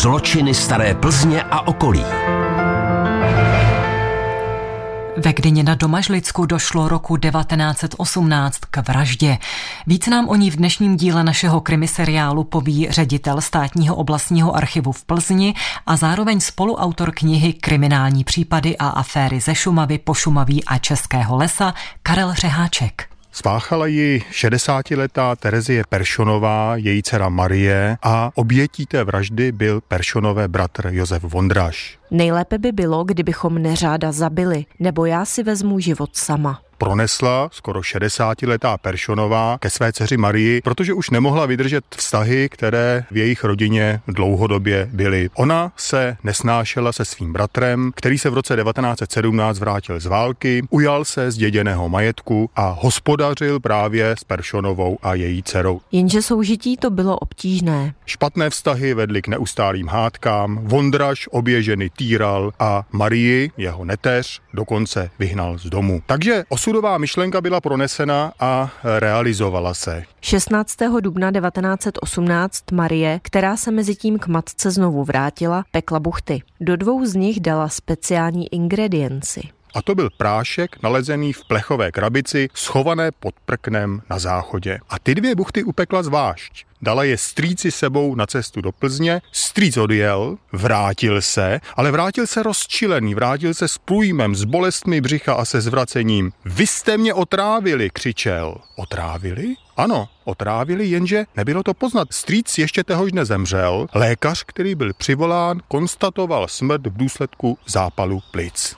Zločiny staré Plzně a okolí. Ve Gdyni na Domažlicku došlo roku 1918 k vraždě. Víc nám o ní v dnešním díle našeho krimiseriálu poví ředitel státního oblastního archivu v Plzni a zároveň spoluautor knihy Kriminální případy a aféry ze Šumavy, Pošumaví a Českého lesa Karel Řeháček. Spáchala ji 60-letá Terezie Peršonová, její dcera Marie a obětí té vraždy byl Peršonové bratr Josef Vondraž. Nejlépe by bylo, kdybychom neřáda zabili, nebo já si vezmu život sama pronesla skoro 60-letá Peršonová ke své dceři Marii, protože už nemohla vydržet vztahy, které v jejich rodině dlouhodobě byly. Ona se nesnášela se svým bratrem, který se v roce 1917 vrátil z války, ujal se z děděného majetku a hospodařil právě s Peršonovou a její dcerou. Jenže soužití to bylo obtížné. Špatné vztahy vedly k neustálým hádkám, Vondraž obě ženy týral a Marii, jeho neteř, dokonce vyhnal z domu. Takže osudová myšlenka byla pronesena a realizovala se. 16. dubna 1918 Marie, která se mezi tím k matce znovu vrátila, pekla buchty. Do dvou z nich dala speciální ingredienci. A to byl prášek nalezený v plechové krabici, schované pod prknem na záchodě. A ty dvě buchty upekla zvlášť. Dala je strýci sebou na cestu do Plzně, strýc odjel, vrátil se, ale vrátil se rozčilený, vrátil se s průjmem, s bolestmi břicha a se zvracením. Vy jste mě otrávili, křičel. Otrávili? Ano, otrávili, jenže nebylo to poznat. Strýc ještě tehož nezemřel. Lékař, který byl přivolán, konstatoval smrt v důsledku zápalu plic.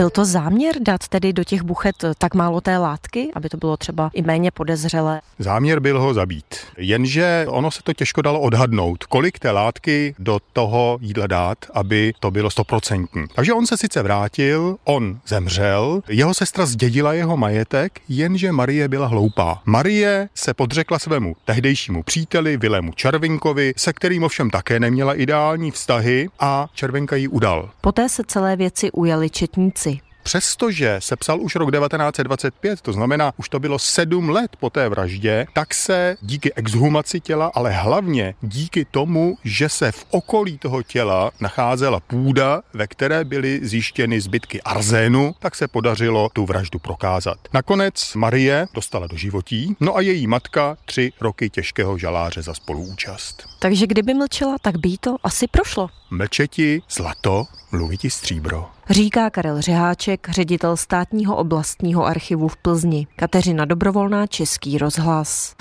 Byl to záměr dát tedy do těch buchet tak málo té látky, aby to bylo třeba i méně podezřelé? Záměr byl ho zabít. Jenže ono se to těžko dalo odhadnout, kolik té látky do toho jídla dát, aby to bylo stoprocentní. Takže on se sice vrátil, on zemřel, jeho sestra zdědila jeho majetek, jenže Marie byla hloupá. Marie se podřekla svému tehdejšímu příteli Vilému Červinkovi, se kterým ovšem také neměla ideální vztahy a Červenka ji udal. Poté se celé věci ujali četníci. Přestože se psal už rok 1925, to znamená, už to bylo sedm let po té vraždě, tak se díky exhumaci těla, ale hlavně díky tomu, že se v okolí toho těla nacházela půda, ve které byly zjištěny zbytky arzénu, tak se podařilo tu vraždu prokázat. Nakonec Marie dostala do životí, no a její matka tři roky těžkého žaláře za spoluúčast. Takže kdyby mlčela, tak by to asi prošlo. Mlčeti zlato, mluviti stříbro. Říká Karel Řeháček, ředitel státního oblastního archivu v Plzni. Kateřina Dobrovolná, Český rozhlas.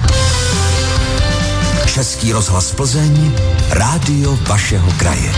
Český rozhlas Plzeň, rádio vašeho kraje.